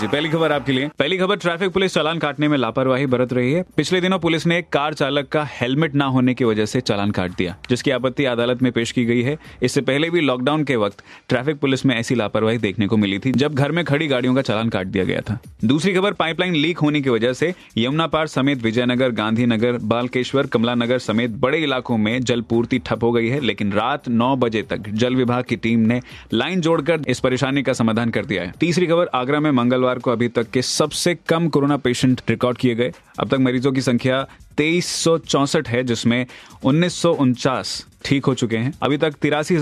जी, पहली खबर आपके लिए। पहली खबर ट्रैफ़िक पुलिस चालान काटने में लापरवाही बरत रही है। पिछले दिनों पुलिस ने एक कार चालक का हेलमेट ना होने की वजह से चालान काट दिया, जिसकी आपत्ति अदालत में पेश की गई है। इससे पहले भी लॉकडाउन के वक्त ट्रैफ़िक पुलिस में ऐसी लापरवाही देखने को मिली थी, जब घर में खड़ी गाड़ियों का चालान काट दिया गया था। दूसरी खबर, पाइपलाइन लीक होने की वजह से यमुना पार समेत विजयनगर, गांधीनगर, बालकेश्वर, कमलानगर समेत बड़े इलाकों में जल पूर्ति ठप हो गई है, लेकिन रात नौ बजे तक जल विभाग की टीम ने लाइन जोड़कर इस परेशानी का समाधान कर दिया है। तीसरी खबर, आगरा में मंगलवार को अभी तक के सबसे कम कोरोना पेशेंट रिकॉर्ड किए गए। अब तक मरीजों की संख्या तेईस है, जिसमें उन्नीस सौ उनचास ठीक हो चुके हैं। अभी तक तिरासी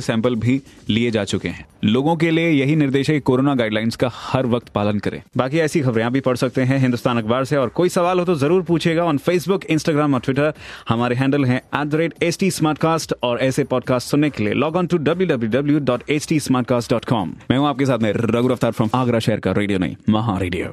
सैंपल भी लिए जा चुके हैं। लोगों के लिए यही निर्देश है कि कोरोना गाइडलाइंस का हर वक्त पालन करें। बाकी ऐसी खबरें आप भी पढ़ सकते हैं हिंदुस्तान अखबार से, और कोई सवाल हो तो ज़रूर पूछेगा ऑन फेसबुक इंस्टाग्राम और ट्विटर हमारे हैंडल है एट और ऐसे पॉडकास्ट सुनने के लिए लॉग ऑन टू डब्ल्यू मैं हूँ आपके साथ में रघु रफ्तार फ्रॉम आगरा शहर का रेडियो नहीं महा रेडियो